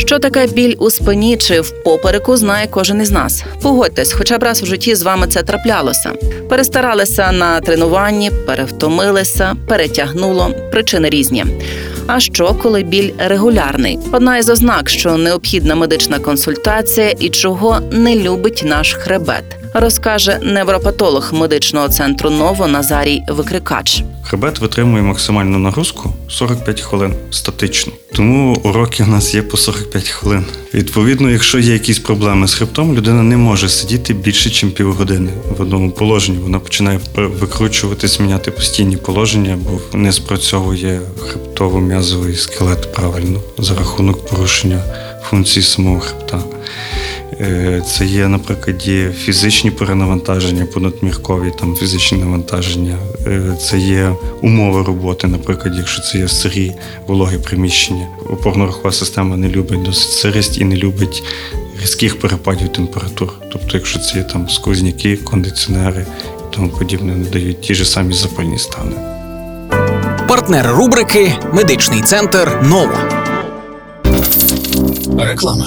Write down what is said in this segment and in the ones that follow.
Що таке біль у спині чи в попереку, знає кожен із нас. Погодьтесь, хоча б раз у житті з вами це траплялося. Перестаралися на тренуванні, перевтомилися, перетягнуло. Причини різні. А що, коли біль регулярний? Одна із ознак, що необхідна медична консультація і чого не любить наш хребет, розкаже невропатолог медичного центру Ново Назарій Викрикач. Хребет витримує максимальну нагрузку 45 хвилин статично. Тому уроки у нас є по 45 хвилин. Відповідно, якщо є якісь проблеми з хребтом, людина не може сидіти більше, ніж півгодини в одному положенні. Вона починає викручуватись, міняти постійні положення, бо не спрацьовує хребтово-м'язовий скелет правильно за рахунок порушення функцій самого хребта. Е, Це є, наприклад, є фізичні перенавантаження, понадміркові там фізичні навантаження. Е, Це є умови роботи, наприклад, якщо це є сирі, вологі приміщення. Опорно-рухова система не любить досить сирість і не любить різких перепадів температур. Тобто, якщо це є там сквозняки, кондиціонери і тому подібне, не дають ті ж самі запальні стани. Партнер рубрики Медичний центр Ново. Реклама.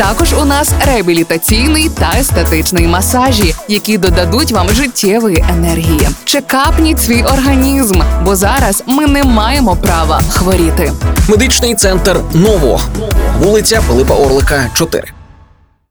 Також у нас реабілітаційний та естетичний масажі, які додадуть вам життєвої енергії. Чекапніть свій організм, бо зараз ми не маємо права хворіти. Медичний центр Ново, вулиця Пилипа Орлика, 4.